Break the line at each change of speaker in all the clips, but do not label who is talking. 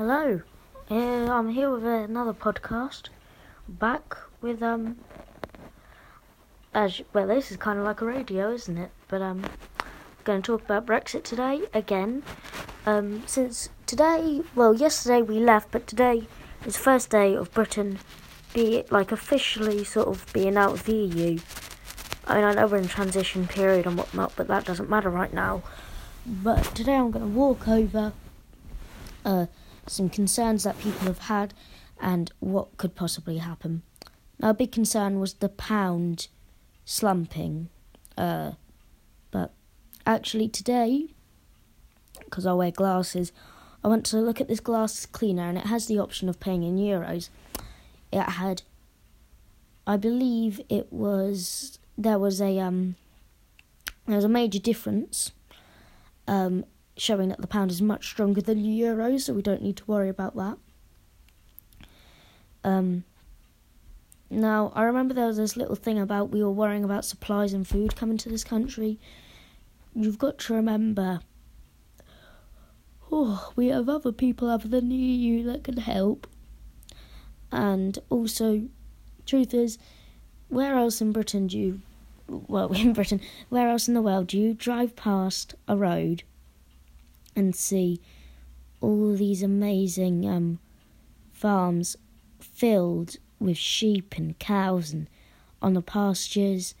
Hello, uh, I'm here with another podcast. Back with um, as well, this is kind of like a radio, isn't it? But um, going to talk about Brexit today again. Um, since today, well, yesterday we left, but today is the first day of Britain be like officially sort of being out of the EU. I mean, I know we're in transition period and whatnot, but that doesn't matter right now. But today I'm going to walk over uh, some concerns that people have had and what could possibly happen. Now, a big concern was the pound slumping. Uh, but actually, today, because I wear glasses, I went to look at this glass cleaner and it has the option of paying in euros. It had, I believe it was, there was a, um, there was a major difference, um, showing that the pound is much stronger than the euro, so we don't need to worry about that. Um, now, I remember there was this little thing about we were worrying about supplies and food coming to this country. You've got to remember, oh, we have other people other than the EU that can help. And also, truth is, where else in Britain do you, well, in Britain, where else in the world do you drive past a road and see all these amazing um, farms filled with sheep and cows and on the pastures?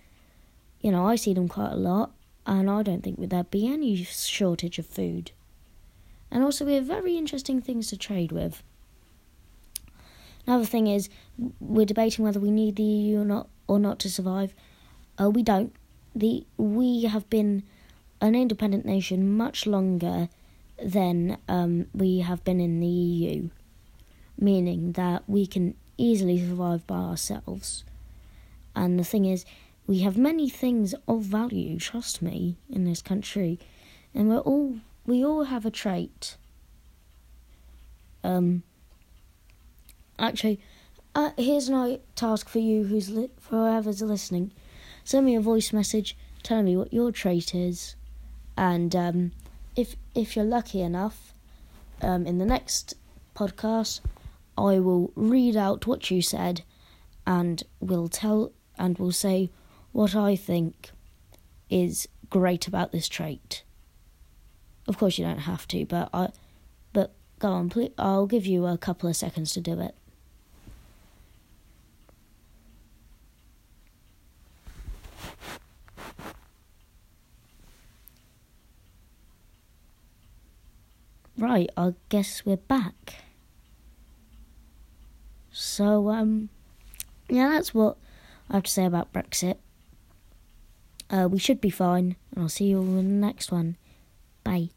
You know, I see them quite a lot, and I don't think there'd be any shortage of food. And also, we have very interesting things to trade with. Another thing is, we're debating whether we need the EU or not, or not to survive. Uh, we don't. The we have been an independent nation much longer than um, we have been in the EU, meaning that we can easily survive by ourselves. And the thing is, we have many things of value, trust me, in this country, and we're all we all have a trait. Um. Actually, uh, here's a task for you, who's li- whoever's listening. Send me a voice message telling me what your trait is, and um, if if you're lucky enough, um, in the next podcast, I will read out what you said, and will tell and will say what I think is great about this trait. Of course, you don't have to, but I, but go on, please. I'll give you a couple of seconds to do it. Right, I guess we're back. So, um, yeah, that's what I have to say about Brexit. Uh, we should be fine, and I'll see you all in the next one. Bye.